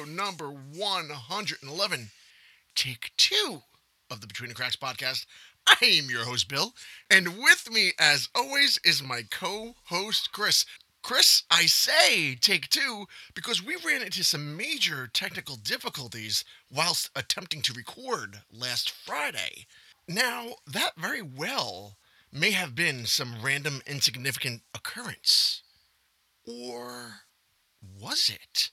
episode number 111, take two of the Between the Cracks podcast. I am your host, Bill, and with me, as always, is my co host, Chris. Chris, I say take two because we ran into some major technical difficulties whilst attempting to record last Friday. Now, that very well may have been some random insignificant occurrence. Or was it?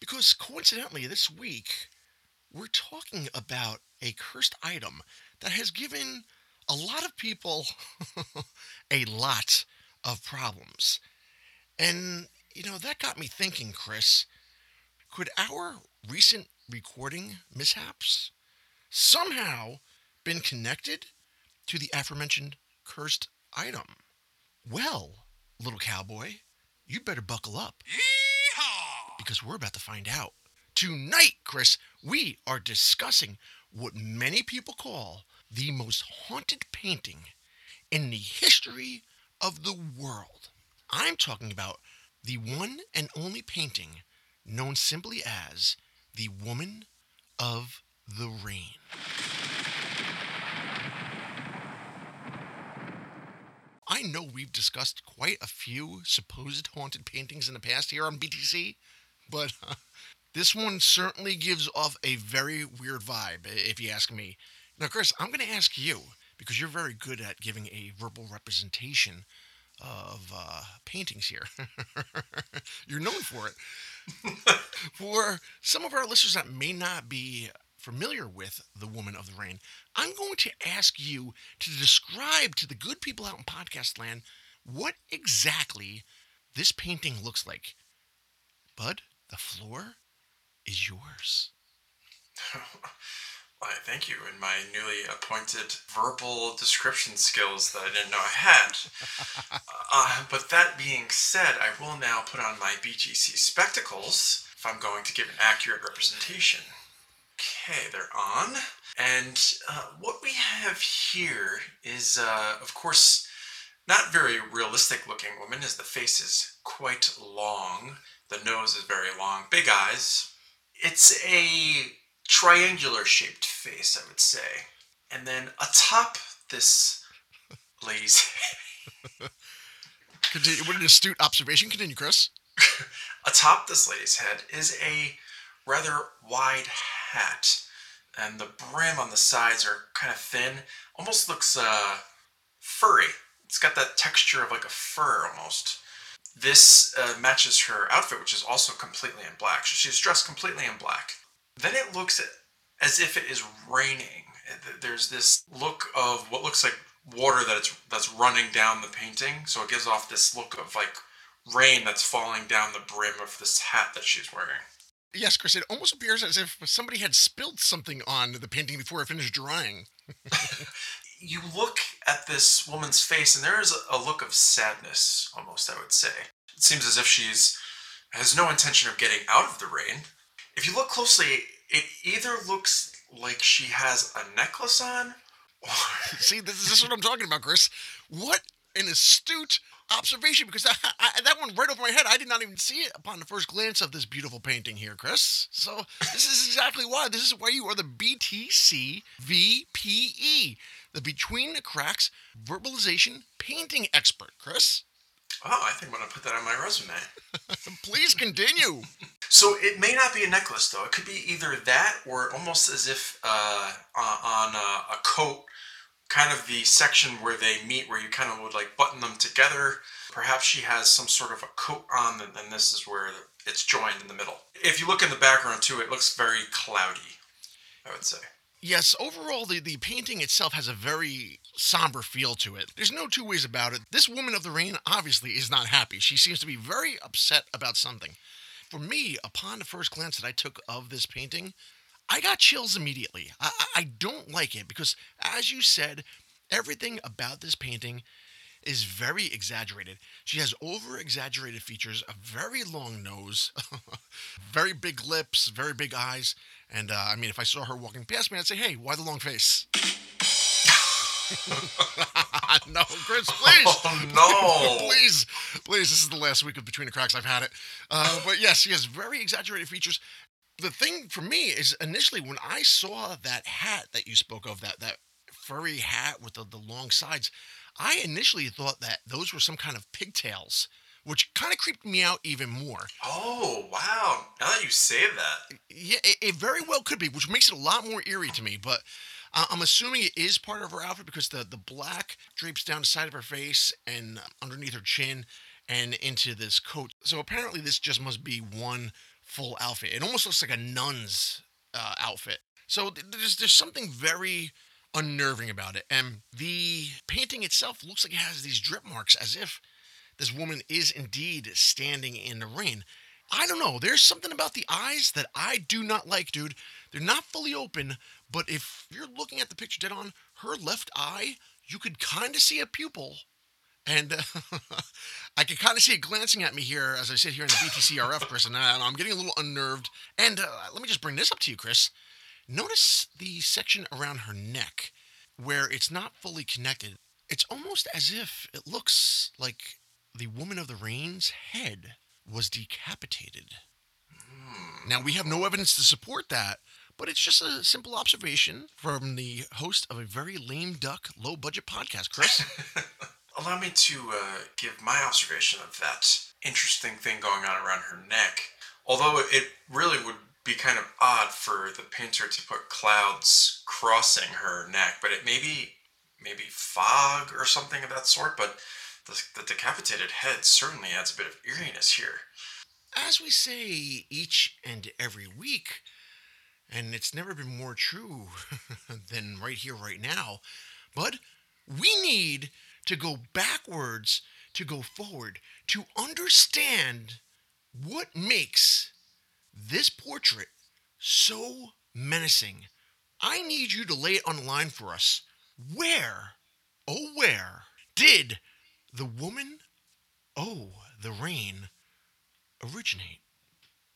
Because coincidentally, this week, we're talking about a cursed item that has given a lot of people a lot of problems. And, you know, that got me thinking, Chris. Could our recent recording mishaps somehow been connected to the aforementioned cursed item? Well, little cowboy, you better buckle up. Because we're about to find out. Tonight, Chris, we are discussing what many people call the most haunted painting in the history of the world. I'm talking about the one and only painting known simply as the Woman of the Rain. I know we've discussed quite a few supposed haunted paintings in the past here on BTC, but uh, this one certainly gives off a very weird vibe, if you ask me. Now, Chris, I'm going to ask you, because you're very good at giving a verbal representation of uh, paintings here. you're known for it. for some of our listeners that may not be familiar with the Woman of the Rain, I'm going to ask you to describe to the good people out in podcast land what exactly this painting looks like. Bud, the floor is yours. Why, thank you. In my newly appointed verbal description skills that I didn't know I had. uh, but that being said, I will now put on my BTC spectacles if I'm going to give an accurate representation. Okay, they're on. And uh, what we have here is, uh, of course, not very realistic looking woman, as the face is quite long. The nose is very long, big eyes. It's a triangular shaped face, I would say. And then atop this lady's Continue. What an astute observation. Continue, Chris. atop this lady's head is a rather wide hat, and the brim on the sides are kind of thin. Almost looks uh, furry. It's got that texture of like a fur almost. This uh, matches her outfit, which is also completely in black. So she's dressed completely in black. Then it looks as if it is raining. There's this look of what looks like water that it's that's running down the painting. So it gives off this look of like rain that's falling down the brim of this hat that she's wearing. Yes, Chris, it almost appears as if somebody had spilled something on the painting before it finished drying. you look at this woman's face, and there is a look of sadness, almost, I would say. It seems as if she's has no intention of getting out of the rain. If you look closely, it either looks like she has a necklace on, or See, this, is what I'm talking about, Chris. What an astute observation, because that, I, that one right over my head, I did not even see it upon the first glance of this beautiful painting here, Chris. So this is exactly why. This is why you are the BTC VPE, the Between the Cracks Verbalization Painting Expert, Chris. oh, I think I'm gonna put that on my resume. Please continue. So it may not be a necklace though. It could be either that or almost as if uh, on on a, a coat, kind of the section where they meet, where you kind of would like button them together. Perhaps she has some sort of a coat on, and then this is where it's joined in the middle. If you look in the background too, it looks very cloudy. I would say. Yes, overall, the, the painting itself has a very somber feel to it. There's no two ways about it. This woman of the rain obviously is not happy. She seems to be very upset about something. For me, upon the first glance that I took of this painting, I got chills immediately. I, I don't like it because, as you said, everything about this painting is very exaggerated. She has over exaggerated features, a very long nose, very big lips, very big eyes. And uh, I mean, if I saw her walking past me, I'd say, hey, why the long face? no, Chris, please. Oh no! please, please. This is the last week of Between the Cracks. I've had it. Uh, but yes, she has very exaggerated features. The thing for me is initially when I saw that hat that you spoke of, that that furry hat with the, the long sides, I initially thought that those were some kind of pigtails, which kind of creeped me out even more. Oh wow! Now that you say that, Yeah, it, it very well could be, which makes it a lot more eerie to me. But uh, I'm assuming it is part of her outfit because the the black drapes down the side of her face and underneath her chin and into this coat. So apparently, this just must be one full outfit. It almost looks like a nun's uh, outfit. So there's there's something very unnerving about it, and the painting itself looks like it has these drip marks, as if this woman is indeed standing in the rain. I don't know. There's something about the eyes that I do not like, dude. They're not fully open, but if you're looking at the picture dead on, her left eye, you could kind of see a pupil. And uh, I can kind of see it glancing at me here as I sit here in the BTCRF, Chris, and I, I'm getting a little unnerved. And uh, let me just bring this up to you, Chris. Notice the section around her neck where it's not fully connected. It's almost as if it looks like the woman of the rain's head was decapitated. Now, we have no evidence to support that, but it's just a simple observation from the host of a very lame duck, low budget podcast, Chris. allow me to uh, give my observation of that interesting thing going on around her neck. Although it really would be kind of odd for the painter to put clouds crossing her neck, but it may be maybe fog or something of that sort. But the, the decapitated head certainly adds a bit of eeriness here. As we say each and every week, and it's never been more true than right here, right now, but we need to go backwards to go forward to understand what makes this portrait so menacing. I need you to lay it on the line for us. Where, oh, where did the woman, oh, the rain, originate?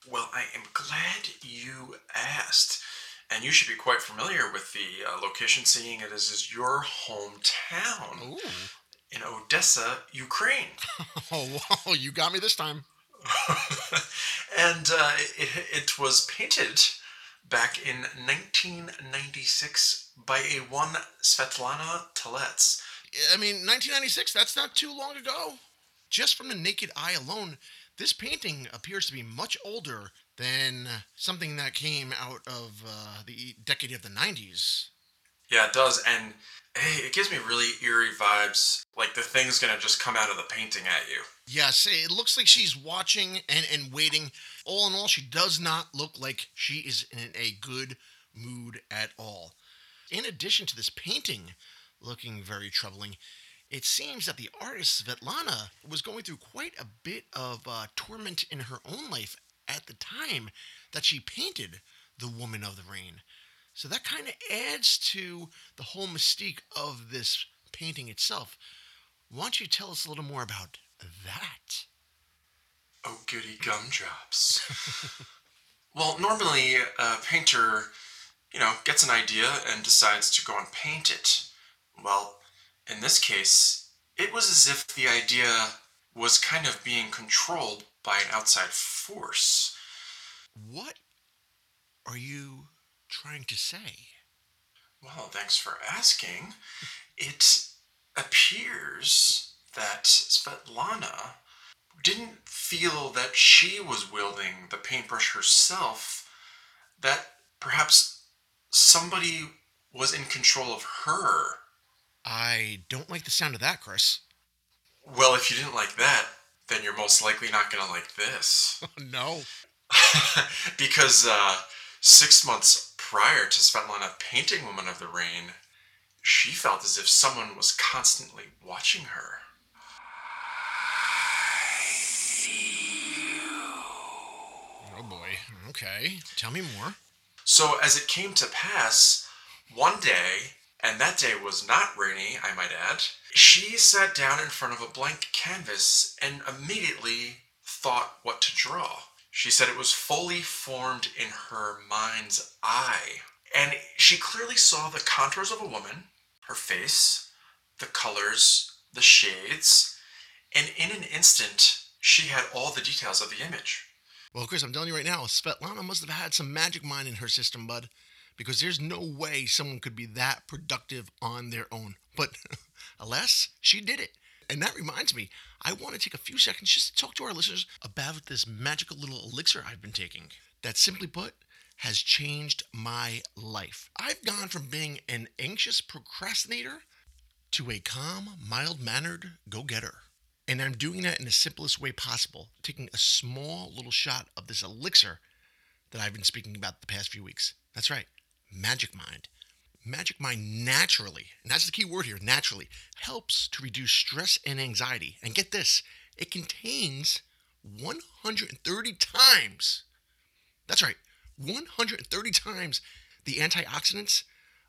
Well, I am glad you asked. And you should be quite familiar with the uh, location, seeing it as is your hometown Ooh. in Odessa, Ukraine. Oh, wow, you got me this time. and uh, it, it was painted back in 1996 by a one Svetlana Telets. I mean, 1996, that's not too long ago. Just from the naked eye alone, this painting appears to be much older than something that came out of uh, the decade of the 90s. Yeah, it does, and hey, it gives me really eerie vibes. Like the thing's gonna just come out of the painting at you. Yes, it looks like she's watching and, and waiting. All in all, she does not look like she is in a good mood at all. In addition to this painting looking very troubling, it seems that the artist Svetlana was going through quite a bit of uh, torment in her own life at the time that she painted The Woman of the Rain. So that kind of adds to the whole mystique of this painting itself. Why don't you tell us a little more about that? Oh, goody gumdrops. well, normally a painter, you know, gets an idea and decides to go and paint it. Well, in this case, it was as if the idea was kind of being controlled by an outside force. What are you trying to say? Well, thanks for asking. It appears that Svetlana didn't feel that she was wielding the paintbrush herself, that perhaps somebody was in control of her. I don't like the sound of that, Chris. Well, if you didn't like that, then you're most likely not going to like this. no. because uh, six months prior to Svetlana painting Woman of the Rain, she felt as if someone was constantly watching her. Oh boy. Okay. Tell me more. So, as it came to pass, one day, and that day was not rainy, I might add, she sat down in front of a blank canvas and immediately thought what to draw. She said it was fully formed in her mind's eye. And she clearly saw the contours of a woman, her face, the colors, the shades, and in an instant, she had all the details of the image. Well, Chris, I'm telling you right now, Svetlana must have had some magic mind in her system, bud, because there's no way someone could be that productive on their own. But alas, she did it. And that reminds me, I want to take a few seconds just to talk to our listeners about this magical little elixir I've been taking. That simply put, has changed my life. I've gone from being an anxious procrastinator to a calm, mild mannered go getter. And I'm doing that in the simplest way possible, taking a small little shot of this elixir that I've been speaking about the past few weeks. That's right, Magic Mind. Magic Mind naturally, and that's the key word here, naturally, helps to reduce stress and anxiety. And get this, it contains 130 times, that's right, 130 times the antioxidants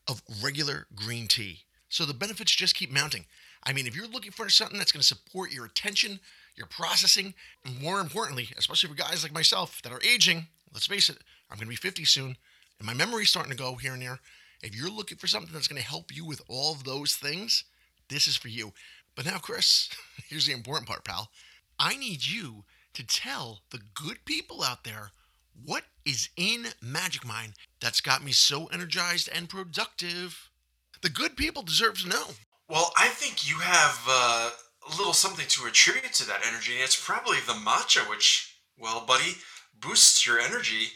of regular green tea. So the benefits just keep mounting. I mean, if you're looking for something that's going to support your attention, your processing, and more importantly, especially for guys like myself that are aging, let's face it, I'm going to be 50 soon, and my memory's starting to go here and there. If you're looking for something that's going to help you with all of those things, this is for you. But now, Chris, here's the important part, pal. I need you to tell the good people out there what is in Magic Mind that's got me so energized and productive. The good people deserve to know. Well, I think you have uh, a little something to attribute to that energy. And it's probably the matcha, which, well, buddy, boosts your energy.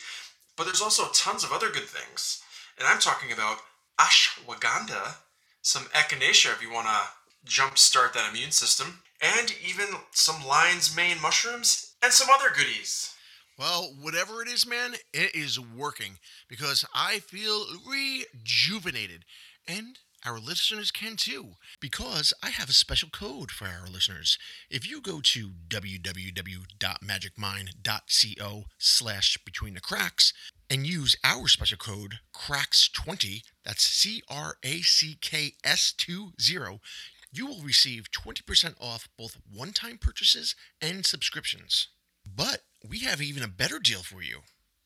But there's also tons of other good things. And I'm talking about ashwagandha, some echinacea if you want to jumpstart that immune system, and even some lion's mane mushrooms and some other goodies. Well, whatever it is, man, it is working because I feel rejuvenated. And our listeners can too, because I have a special code for our listeners. If you go to www.magicmind.co slash between the cracks and use our special code CRACKS20, that's C R A C K S 20, you will receive 20% off both one time purchases and subscriptions. But we have even a better deal for you.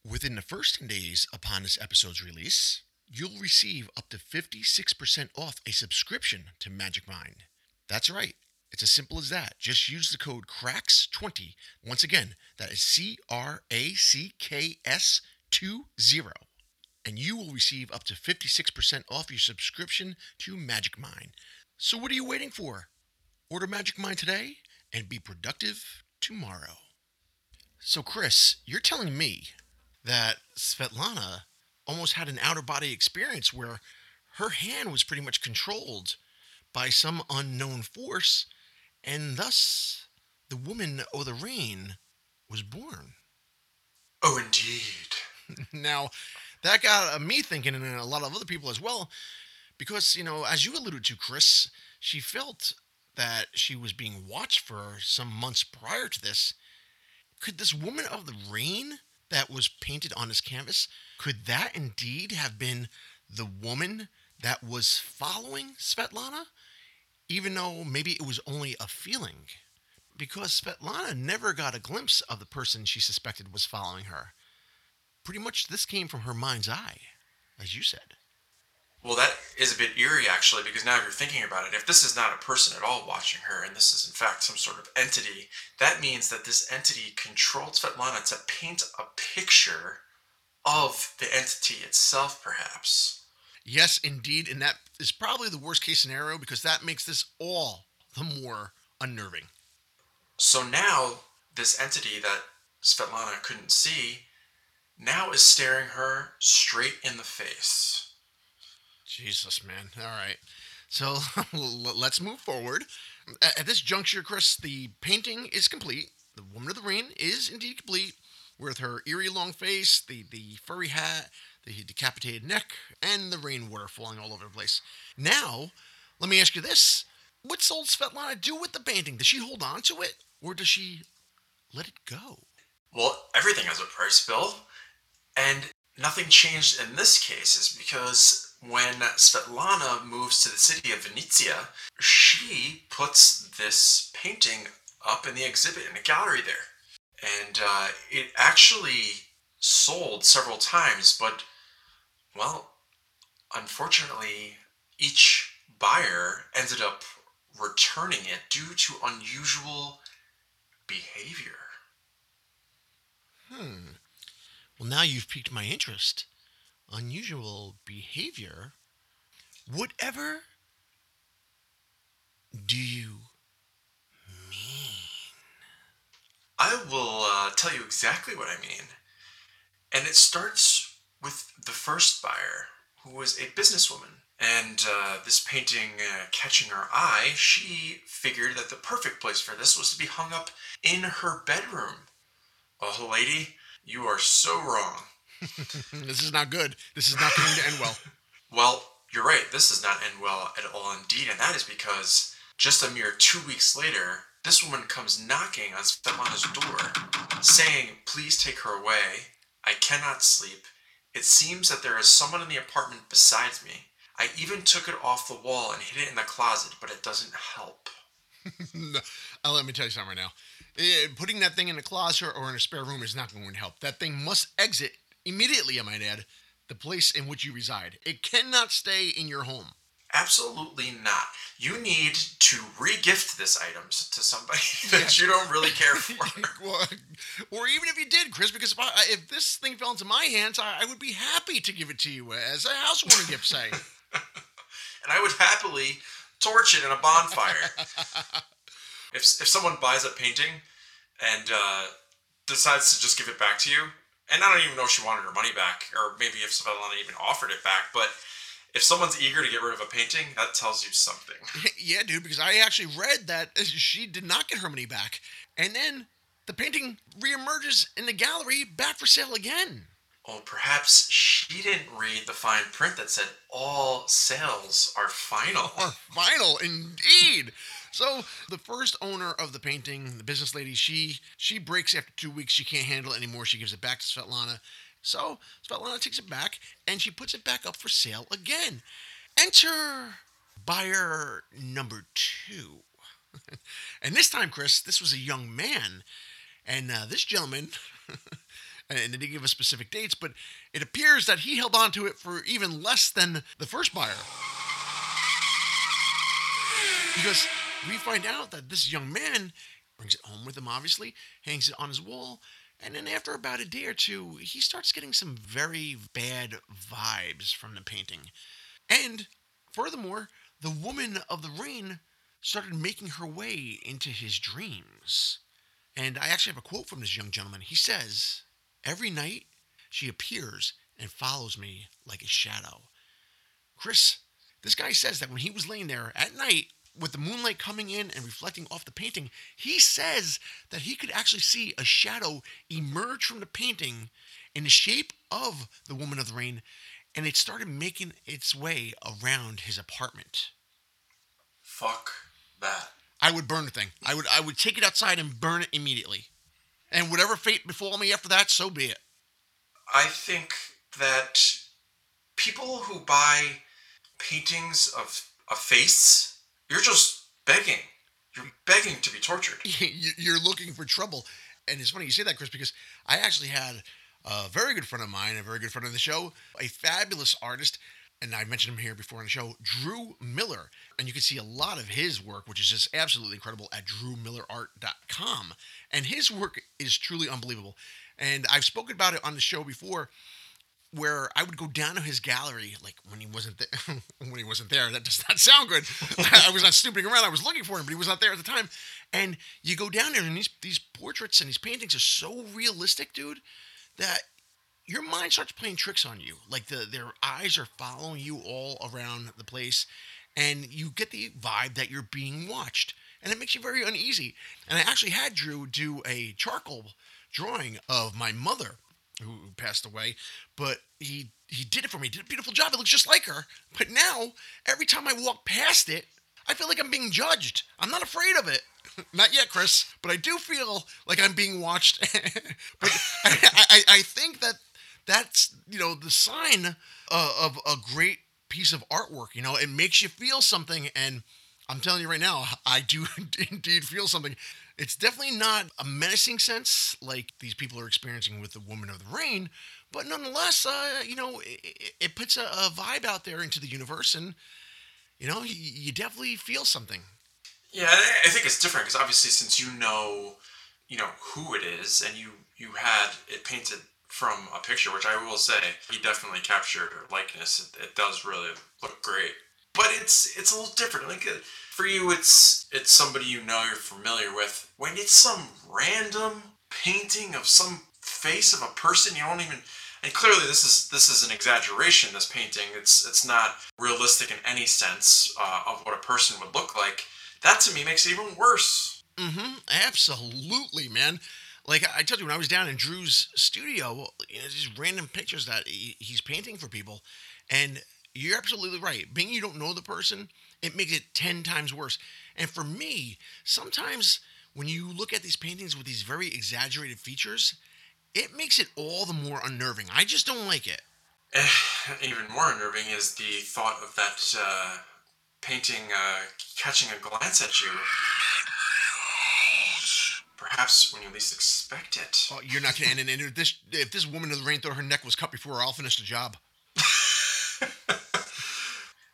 Within the first 10 days upon this episode's release, you'll receive up to 56% off a subscription to Magic Mind. That's right. It's as simple as that. Just use the code CRACKS20. Once again, that is C R A C K S 20. And you will receive up to 56% off your subscription to Magic Mind. So what are you waiting for? Order Magic Mind today and be productive tomorrow. So, Chris, you're telling me that Svetlana almost had an outer body experience where her hand was pretty much controlled by some unknown force, and thus the woman o' the rain was born. Oh, indeed. now, that got uh, me thinking, and a lot of other people as well, because, you know, as you alluded to, Chris, she felt that she was being watched for some months prior to this. Could this woman of the rain that was painted on his canvas, could that indeed have been the woman that was following Svetlana? Even though maybe it was only a feeling. Because Svetlana never got a glimpse of the person she suspected was following her. Pretty much this came from her mind's eye, as you said. Well, that is a bit eerie, actually, because now you're thinking about it. If this is not a person at all watching her, and this is in fact some sort of entity, that means that this entity controlled Svetlana to paint a picture of the entity itself, perhaps. Yes, indeed. And that is probably the worst case scenario because that makes this all the more unnerving. So now, this entity that Svetlana couldn't see now is staring her straight in the face. Jesus, man. All right. So let's move forward. At this juncture, Chris, the painting is complete. The Woman of the Rain is indeed complete with her eerie long face, the, the furry hat, the decapitated neck, and the rainwater falling all over the place. Now, let me ask you this. What's old Svetlana do with the painting? Does she hold on to it, or does she let it go? Well, everything has a price bill, and nothing changed in this case is because when Svetlana moves to the city of Vinnytsia, she puts this painting up in the exhibit in a gallery there. And uh, it actually sold several times, but, well, unfortunately, each buyer ended up returning it due to unusual behavior. Hmm. Well, now you've piqued my interest. Unusual behavior? Whatever do you mean? I will uh, tell you exactly what I mean. And it starts with the first buyer, who was a businesswoman. And uh, this painting uh, catching her eye, she figured that the perfect place for this was to be hung up in her bedroom. Oh, lady, you are so wrong. this is not good. This is not going to end well. Well, you're right. This does not end well at all, indeed. And that is because just a mere two weeks later, this woman comes knocking on Svetlana's door, saying, Please take her away. I cannot sleep. It seems that there is someone in the apartment besides me. I even took it off the wall and hid it in the closet, but it doesn't help. uh, let me tell you something right now. Uh, putting that thing in a closet or in a spare room is not going to help. That thing must exit immediately, I might add, the place in which you reside. It cannot stay in your home. Absolutely not. You need to regift this item to somebody that you don't really care for. or even if you did, Chris, because if, I, if this thing fell into my hands, I, I, would be happy to give it to you as a housewarming gift, say. and I would happily torch it in a bonfire. if, if someone buys a painting and uh, decides to just give it back to you, and I don't even know if she wanted her money back, or maybe if Svetlana even offered it back, but if someone's eager to get rid of a painting, that tells you something. yeah, dude, because I actually read that she did not get her money back. And then the painting reemerges in the gallery back for sale again. Oh, perhaps she didn't read the fine print that said all sales are final. Are final, indeed. So the first owner of the painting, the business lady, she she breaks after two weeks. She can't handle it anymore. She gives it back to Svetlana. So Svetlana takes it back and she puts it back up for sale again. Enter buyer number two. and this time, Chris, this was a young man. And uh, this gentleman, and they didn't give us specific dates, but it appears that he held on to it for even less than the first buyer. Because we find out that this young man brings it home with him, obviously, hangs it on his wall, and then after about a day or two, he starts getting some very bad vibes from the painting. And furthermore, the woman of the rain started making her way into his dreams. And I actually have a quote from this young gentleman. He says, Every night she appears and follows me like a shadow. Chris, this guy says that when he was laying there at night with the moonlight coming in and reflecting off the painting, he says that he could actually see a shadow emerge from the painting in the shape of the woman of the rain, and it started making its way around his apartment. Fuck that. I would burn the thing. I would I would take it outside and burn it immediately. And whatever fate befall me after that, so be it. I think that people who buy paintings of a face you're just begging. You're begging to be tortured. You're looking for trouble. And it's funny you say that, Chris, because I actually had a very good friend of mine, a very good friend of the show, a fabulous artist, and I mentioned him here before on the show, Drew Miller. And you can see a lot of his work, which is just absolutely incredible, at drewmillerart.com. And his work is truly unbelievable. And I've spoken about it on the show before where I would go down to his gallery, like when he wasn't there. when he wasn't there, that does not sound good. I was not snooping around. I was looking for him, but he was not there at the time. And you go down there, and these these portraits and these paintings are so realistic, dude, that your mind starts playing tricks on you. Like the their eyes are following you all around the place, and you get the vibe that you're being watched, and it makes you very uneasy. And I actually had Drew do a charcoal drawing of my mother who passed away, but he he did it for me. He did a beautiful job. It looks just like her. But now, every time I walk past it, I feel like I'm being judged. I'm not afraid of it. not yet, Chris, but I do feel like I'm being watched. but I, I, I, think that that's you know the sign uh, of a great piece of artwork. You know, it makes you feel something, and I'm telling you right now, I do indeed feel something. It's definitely not a menacing sense like these people are experiencing with the Woman of the Rain, but nonetheless, uh, you know, it, it puts a, a, vibe out there into the universe, and you know, you, you definitely feel something. Yeah, I think it's different because obviously, since you know, you know who it is, and you you had it painted from a picture, which I will say he definitely captured likeness. It, it does really look great, but it's it's a little different. Like uh, for you, it's it's somebody you know you're familiar with. When it's some random painting of some face of a person you don't even and clearly this is this is an exaggeration this painting it's it's not realistic in any sense uh, of what a person would look like that to me makes it even worse Mm-hmm. Absolutely, man. Like I told you, when I was down in Drew's studio, you know, these random pictures that he, he's painting for people, and you're absolutely right. Being you don't know the person, it makes it ten times worse. And for me, sometimes when you look at these paintings with these very exaggerated features, it makes it all the more unnerving. I just don't like it. even more unnerving is the thought of that uh, painting uh, catching a glance at you perhaps when you least expect it Oh, you're not gonna end it. If this if this woman in the rain thought her neck was cut before her, I'll finish the job.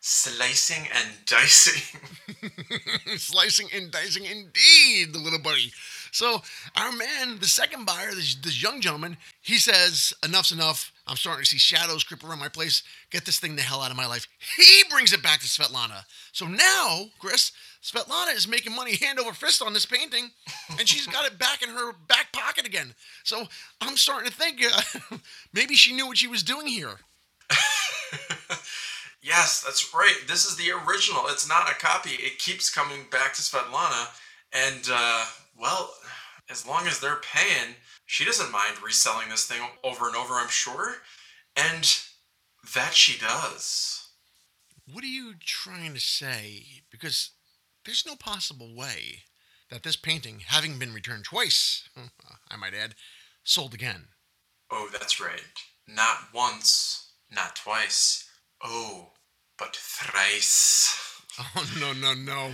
slicing and dicing Slicing and dicing indeed, the little buddy. So our man, the second buyer, this, this young gentleman, he says, enough's enough. I'm starting to see shadows creep around my place. Get this thing the hell out of my life. He brings it back to Svetlana. So now, Chris, Svetlana is making money hand over fist on this painting, and she's got it back in her back pocket again. So I'm starting to think uh, maybe she knew what she was doing here. Yes, that's right. This is the original. It's not a copy. It keeps coming back to Svetlana. And, uh, well, as long as they're paying, she doesn't mind reselling this thing over and over, I'm sure. And that she does. What are you trying to say? Because there's no possible way that this painting, having been returned twice, I might add, sold again. Oh, that's right. Not once, not twice. Oh, but thrice. Oh, no, no, no.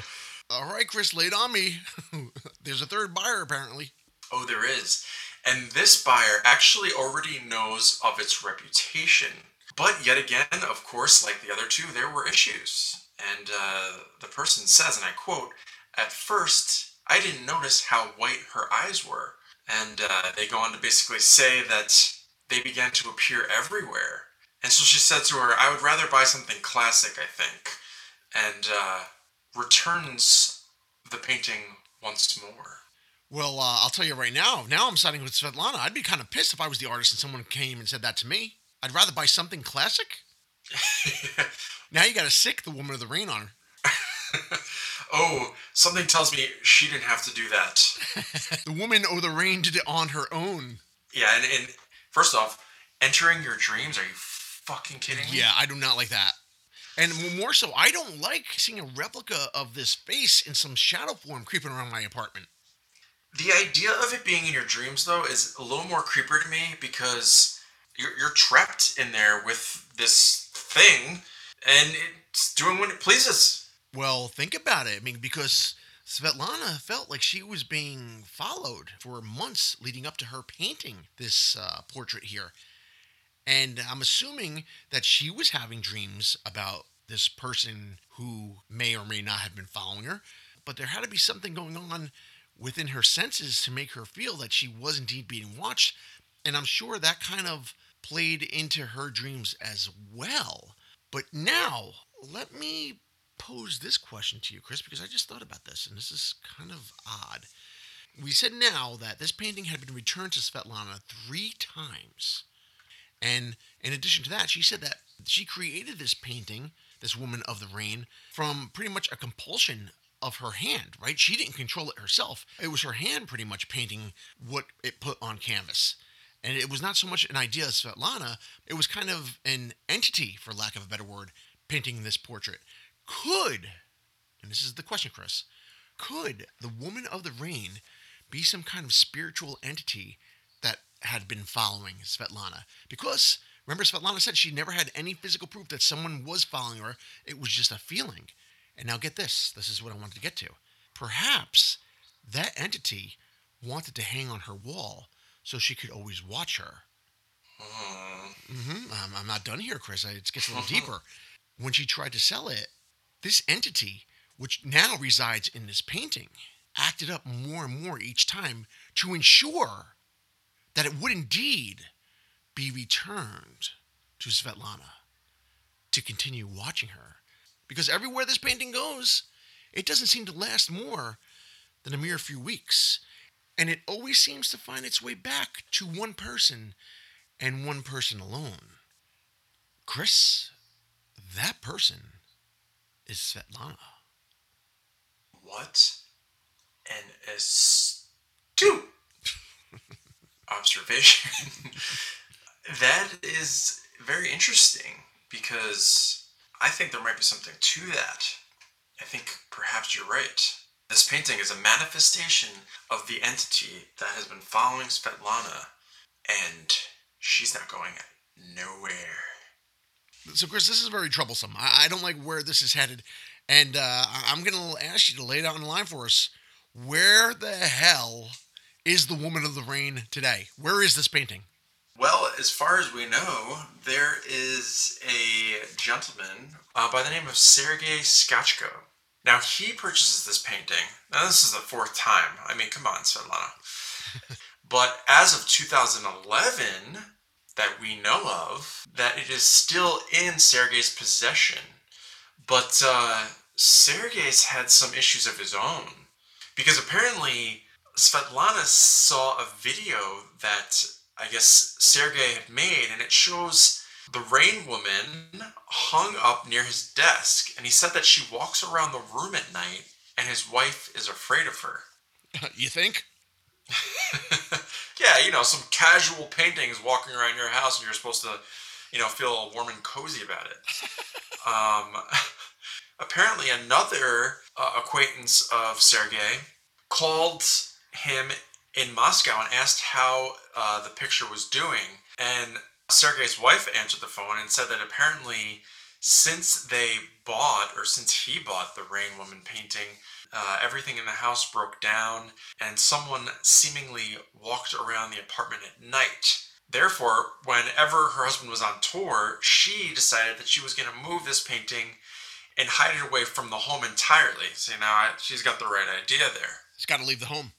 All right, Chris, laid on me. there's a third buyer, apparently. Oh, there is. And this buyer actually already knows of its reputation. But yet again, of course, like the other two, there were issues. And uh, the person says, and I quote, At first, I didn't notice how white her eyes were. And uh, they go on to basically say that they began to appear everywhere. And so she said to her, I would rather buy something classic, I think. And uh, returns the painting once more. Well, uh, I'll tell you right now, now I'm siding with Svetlana. I'd be kind of pissed if I was the artist and someone came and said that to me. I'd rather buy something classic. Now you got to sick the woman of the rain on her. oh, something tells me she didn't have to do that. The woman of the rain did it on her own. Yeah, and, and first off, entering your dreams, are you fucking kidding me? Yeah, I do not like that. And more so, I don't like seeing a replica of this face in some shadow form creeping around my apartment. The idea of it being in your dreams, though, is a little more creepier to me because you're, you're trapped in there with this thing and it's doing what it pleases. Well, think about it. I mean, because Svetlana felt like she was being followed for months leading up to her painting this uh, portrait here. And I'm assuming that she was having dreams about this person who may or may not have been following her. But there had to be something going on within her senses to make her feel that she was indeed being watched. And I'm sure that kind of played into her dreams as well. But now, let me pose this question to you, Chris, because I just thought about this, and this is kind of odd. We said now that this painting had been returned to Svetlana three times. And in addition to that, she said that she created this painting, this woman of the rain, from pretty much a compulsion of her hand, right? She didn't control it herself. It was her hand pretty much painting what it put on canvas. And it was not so much an idea of Svetlana, it was kind of an entity, for lack of a better word, painting this portrait. Could, and this is the question, Chris, could the woman of the rain be some kind of spiritual entity had been following Svetlana? Because remember, Svetlana said she never had any physical proof that someone was following her, it was just a feeling. And now get this this is what I wanted to get to. Perhaps that entity wanted to hang on her wall so she could always watch her. Hmm. hmm I'm, I'm not done here, Chris. It gets a little deeper. When she tried to sell it, This entity, which now resides in this painting, acted up more and more each time to ensure that it would indeed be returned to Svetlana to continue watching her. Because everywhere this painting goes, it doesn't seem to last more than a mere few weeks. And it always seems to find its way back to one person and one person alone. Chris, that person is Svetlana. What an astute observation. that is very interesting because I think there might be something to that. I think perhaps you're right. This painting is a manifestation of the entity that has been following Svetlana, and she's not going nowhere. So, Chris, this is very troublesome. I, I don't like where this is headed. And uh, I'm going to ask you to lay on the line for us. Where the hell is the Woman of the Rain today? Where is this painting? Well, as far as we know, there is a gentleman uh, by the name of Sergei Skachko. Now, he purchases this painting. Now, this is the fourth time. I mean, come on, Svetlana. but as of 2011, that we know of, that it is still in Sergei's possession. But uh, Sergei's had some issues of his own. Because apparently, Svetlana saw a video that I guess Sergei had made, and it shows the Rain Woman hung up near his desk, and he said that she walks around the room at night, and his wife is afraid of her. you think? yeah, you know, some casual paintings walking around your house, and you're supposed to, you know, feel warm and cozy about it. um, apparently, another uh, acquaintance of Sergei called him in Moscow and asked how uh, the picture was doing. And Sergei's wife answered the phone and said that apparently, since they bought, or since he bought the Rain Woman painting, uh, everything in the house broke down, and someone seemingly walked around the apartment at night. Therefore, whenever her husband was on tour, she decided that she was going to move this painting and hide it away from the home entirely. So now she's got the right idea there. She's got to leave the home.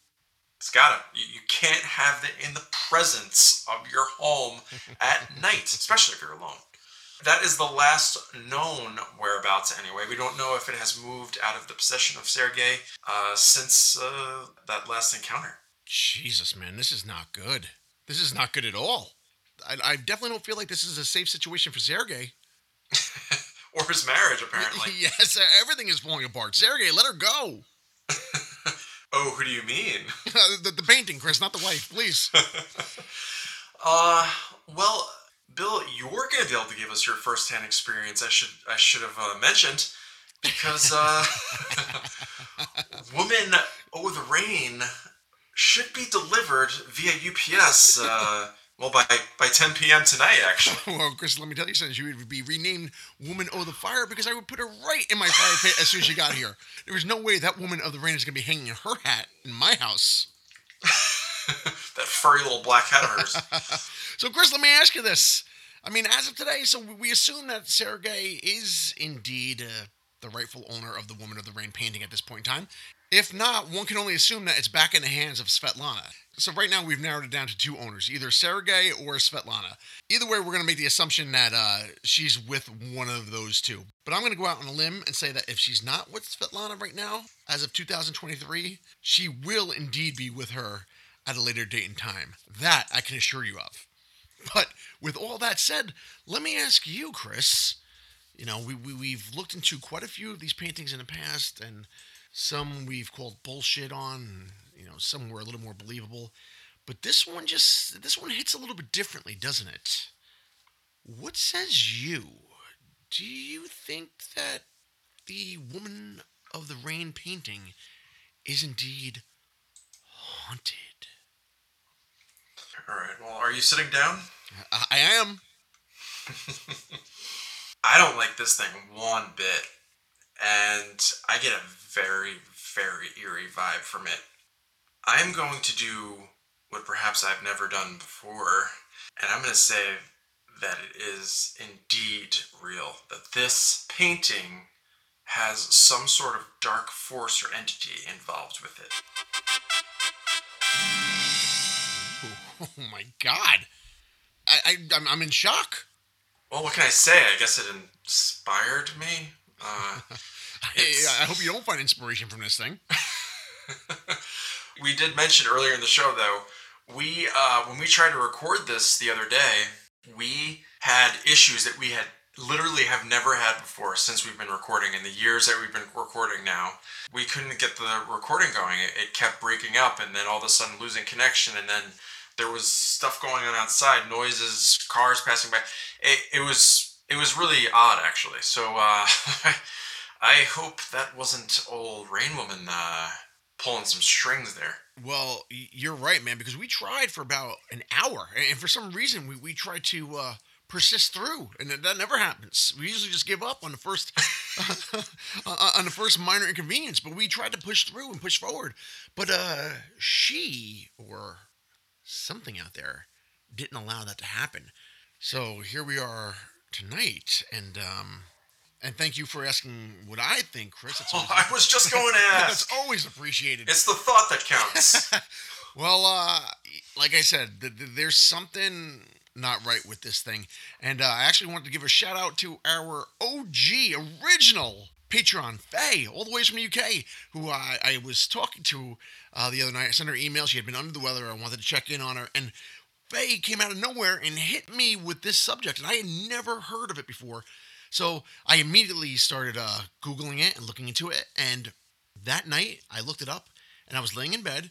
It's gotta. You, you can't have it in the presence of your home at night, especially if you're alone. That is the last known whereabouts, anyway. We don't know if it has moved out of the possession of Sergei uh, since uh, that last encounter. Jesus, man, this is not good. This is not good at all. I, I definitely don't feel like this is a safe situation for Sergei. or his marriage, apparently. yes, everything is falling apart. Sergei, let her go. Oh, who do you mean? the, the painting, Chris, not the wife, please. uh, well, Bill, you're gonna be able to give us your firsthand experience. I should I should have uh, mentioned because uh, Woman Oh the Rain should be delivered via UPS. Uh, well, by by 10 p.m. tonight, actually. well, Chris, let me tell you something. She would be renamed Woman of the Fire because I would put her right in my fire pit as soon as she got here. There was no way that Woman of the Rain is going to be hanging her hat in my house. that furry little black hat of hers. so, Chris, let me ask you this. I mean, as of today, so we assume that Sergei is indeed uh, the rightful owner of the Woman of the Rain painting at this point in time. If not, one can only assume that it's back in the hands of Svetlana. So right now we've narrowed it down to two owners, either Sergei or Svetlana. Either way, we're going to make the assumption that uh, she's with one of those two. But I'm going to go out on a limb and say that if she's not with Svetlana right now, as of 2023, she will indeed be with her at a later date and time. That I can assure you of. But with all that said, let me ask you, Chris. You know, we, we, we've looked into quite a few of these paintings in the past, and some we've called bullshit on, you know, some were a little more believable. But this one just this one hits a little bit differently, doesn't it? What says you? Do you think that the woman of the rain painting is indeed haunted? All right. Well, are you sitting down? I, I am. I don't like this thing one bit and I get a very, very eerie vibe from it. I'm going to do what perhaps I've never done before, and I'm going to say that it is indeed real. That this painting has some sort of dark force or entity involved with it. Oh my god. I, I I'm, I'm in shock. Well, what can I say? I guess it inspired me. Uh, I, I hope you don't find inspiration from this thing. we did mention earlier in the show, though, we uh, when we tried to record this the other day, we had issues that we had literally have never had before since we've been recording in the years that we've been recording now. We couldn't get the recording going. It, it kept breaking up and then all of a sudden losing connection and then there was stuff going on outside, noises, cars passing by. It, it was it was really odd actually. So uh, I hope that wasn't old Rain Woman uh, pulling some strings there. Well, you're right, man, because we tried for about an hour, and for some reason we, we tried to uh, persist through, and that never happens. We usually just give up on the first on the first minor inconvenience, but we tried to push through and push forward. But uh, she or something out there didn't allow that to happen. So here we are tonight, and um, and thank you for asking what I think, Chris. It's oh, I was just going to ask. That's always appreciated. It's the thought that counts. well, uh, like I said, th- th- there's something not right with this thing, and uh, I actually wanted to give a shout out to our OG original Patreon, Faye, all the way from the UK, who I, I was talking to uh, the other night. I sent her email. She had been under the weather. I wanted to check in on her, and Came out of nowhere and hit me with this subject, and I had never heard of it before. So I immediately started uh, Googling it and looking into it. And that night, I looked it up and I was laying in bed.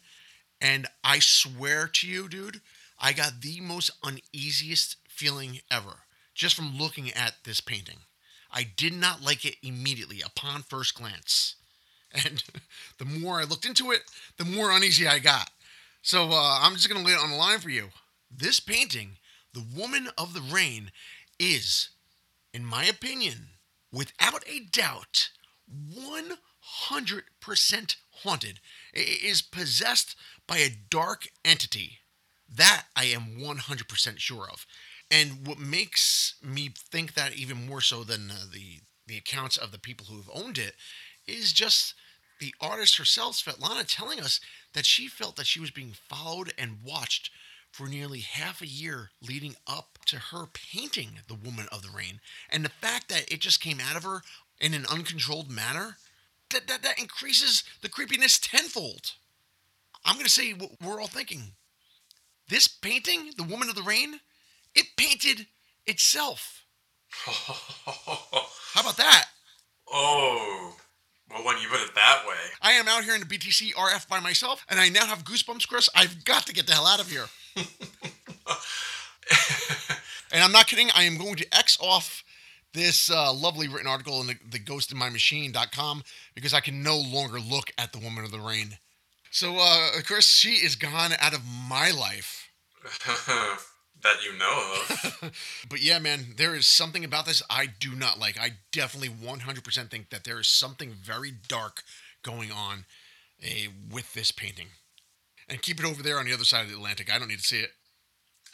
And I swear to you, dude, I got the most uneasiest feeling ever just from looking at this painting. I did not like it immediately upon first glance. And the more I looked into it, the more uneasy I got. So uh, I'm just going to lay it on the line for you. This painting, The Woman of the Rain, is in my opinion, without a doubt, 100% haunted, is possessed by a dark entity. That I am 100% sure of. And what makes me think that even more so than uh, the, the accounts of the people who have owned it is just the artist herself, Svetlana, telling us that she felt that she was being followed and watched for nearly half a year leading up to her painting The Woman of the Rain. And the fact that it just came out of her in an uncontrolled manner, that, that, that increases the creepiness tenfold. I'm going to say what we're all thinking. This painting, The Woman of the Rain, it painted itself. How about that? Oh, well, when you put it that way. I am out here in the BTC RF by myself, and I now have goosebumps, Chris. I've got to get the hell out of here. And I'm not kidding. I am going to X off this uh, lovely written article in the, the ghostinmymachine.com because I can no longer look at the woman of the rain. So, uh, course she is gone out of my life. that you know of. but yeah, man, there is something about this I do not like. I definitely 100% think that there is something very dark going on uh, with this painting and keep it over there on the other side of the Atlantic. I don't need to see it.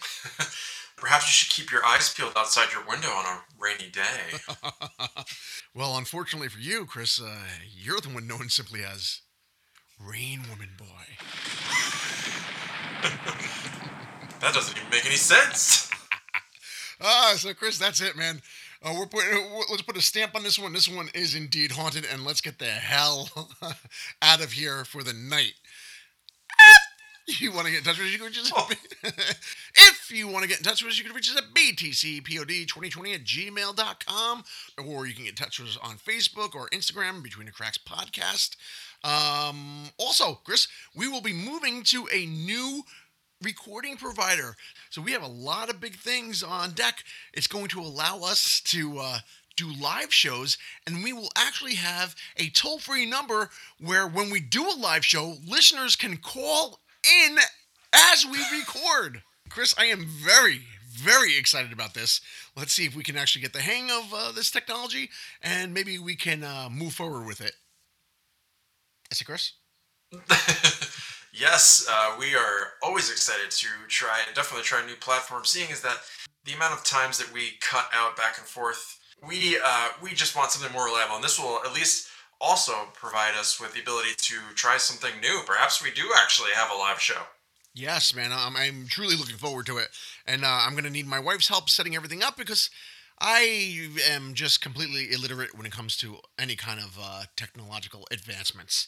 Perhaps you should keep your eyes peeled outside your window on a rainy day. well, unfortunately for you, Chris, uh, you're the one known simply as Rain Woman Boy. that doesn't even make any sense. ah, so Chris, that's it, man. Uh, we're putting. Let's put a stamp on this one. This one is indeed haunted, and let's get the hell out of here for the night. you want to get in touch with us, you can reach us oh. if you want to get in touch with us, you can reach us at btcpod2020 at gmail.com, or you can get in touch with us on Facebook or Instagram, Between the Cracks Podcast. Um, also, Chris, we will be moving to a new recording provider. So we have a lot of big things on deck. It's going to allow us to uh, do live shows, and we will actually have a toll free number where when we do a live show, listeners can call in as we record. Chris, I am very, very excited about this. Let's see if we can actually get the hang of uh, this technology and maybe we can uh, move forward with it. Is it Chris? yes, uh, we are always excited to try, and definitely try a new platform, seeing is that the amount of times that we cut out back and forth we uh, we just want something more reliable, and this will at least also provide us with the ability to try something new. Perhaps we do actually have a live show. Yes, man. I'm, I'm truly looking forward to it. And uh, I'm going to need my wife's help setting everything up because I am just completely illiterate when it comes to any kind of uh, technological advancements.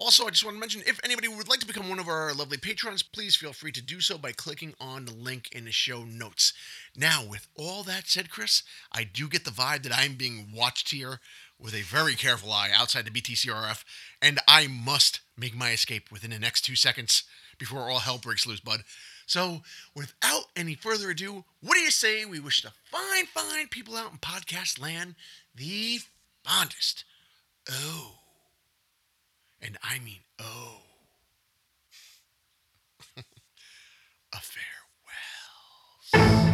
Also, I just want to mention if anybody would like to become one of our lovely patrons, please feel free to do so by clicking on the link in the show notes. Now, with all that said, Chris, I do get the vibe that I'm being watched here with a very careful eye outside the BTCRF, and I must make my escape within the next two seconds before all hell breaks loose, bud. So, without any further ado, what do you say we wish the fine, fine people out in podcast land the fondest? Oh. And I mean, oh. a farewell.